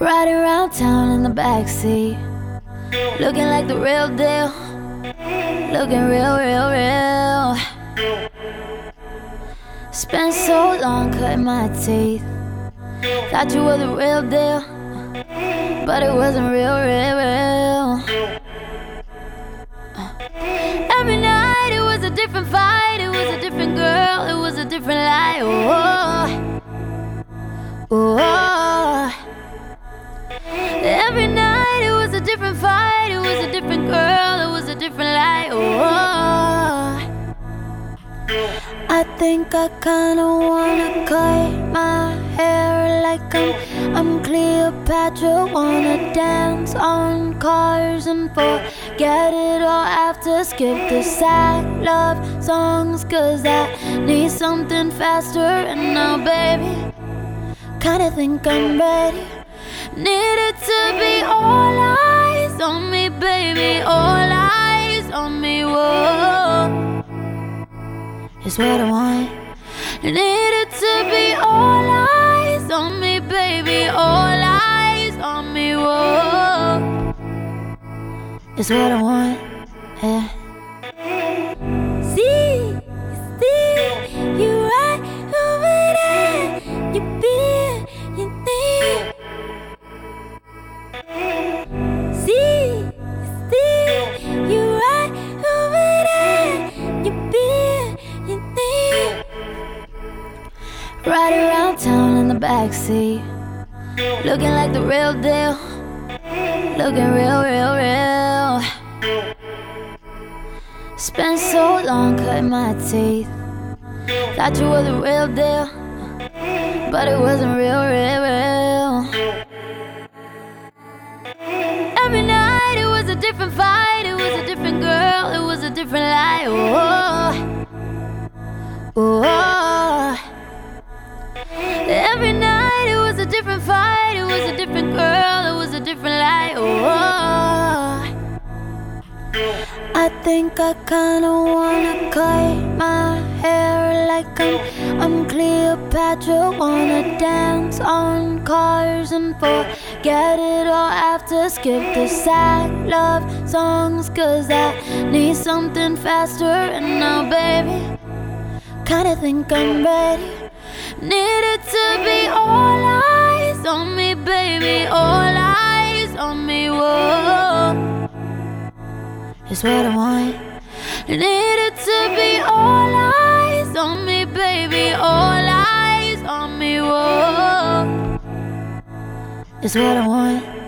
Riding around town in the backseat, looking like the real deal, looking real, real, real. Spent so long cutting my teeth, thought you were the real deal, but it wasn't real, real, real. Every night it was a different fight, I think I kinda wanna cut my hair like I'm I'm Cleopatra. Wanna dance on cars and forget it all after. Skip the sad love songs, cause I need something faster. And now, baby, kinda think I'm ready. Need it to be all eyes on me, baby. All eyes Is what I want. Need it to be all eyes on me, baby. All eyes on me, whoa. Is what I want. Yeah. Ride around town in the backseat, looking like the real deal, looking real, real, real. Spent so long cutting my teeth, thought you were the real deal, but it wasn't real, real, real. Think I kinda wanna cut my hair like I'm I'm Cleopatra. Wanna dance on cars and forget it all after. Skip the sad love songs, cause I need something faster. And now, baby, kinda think I'm ready. Need it to be Is what I want. Need it to be all eyes on me, baby. All eyes on me, whoa. Is what I want.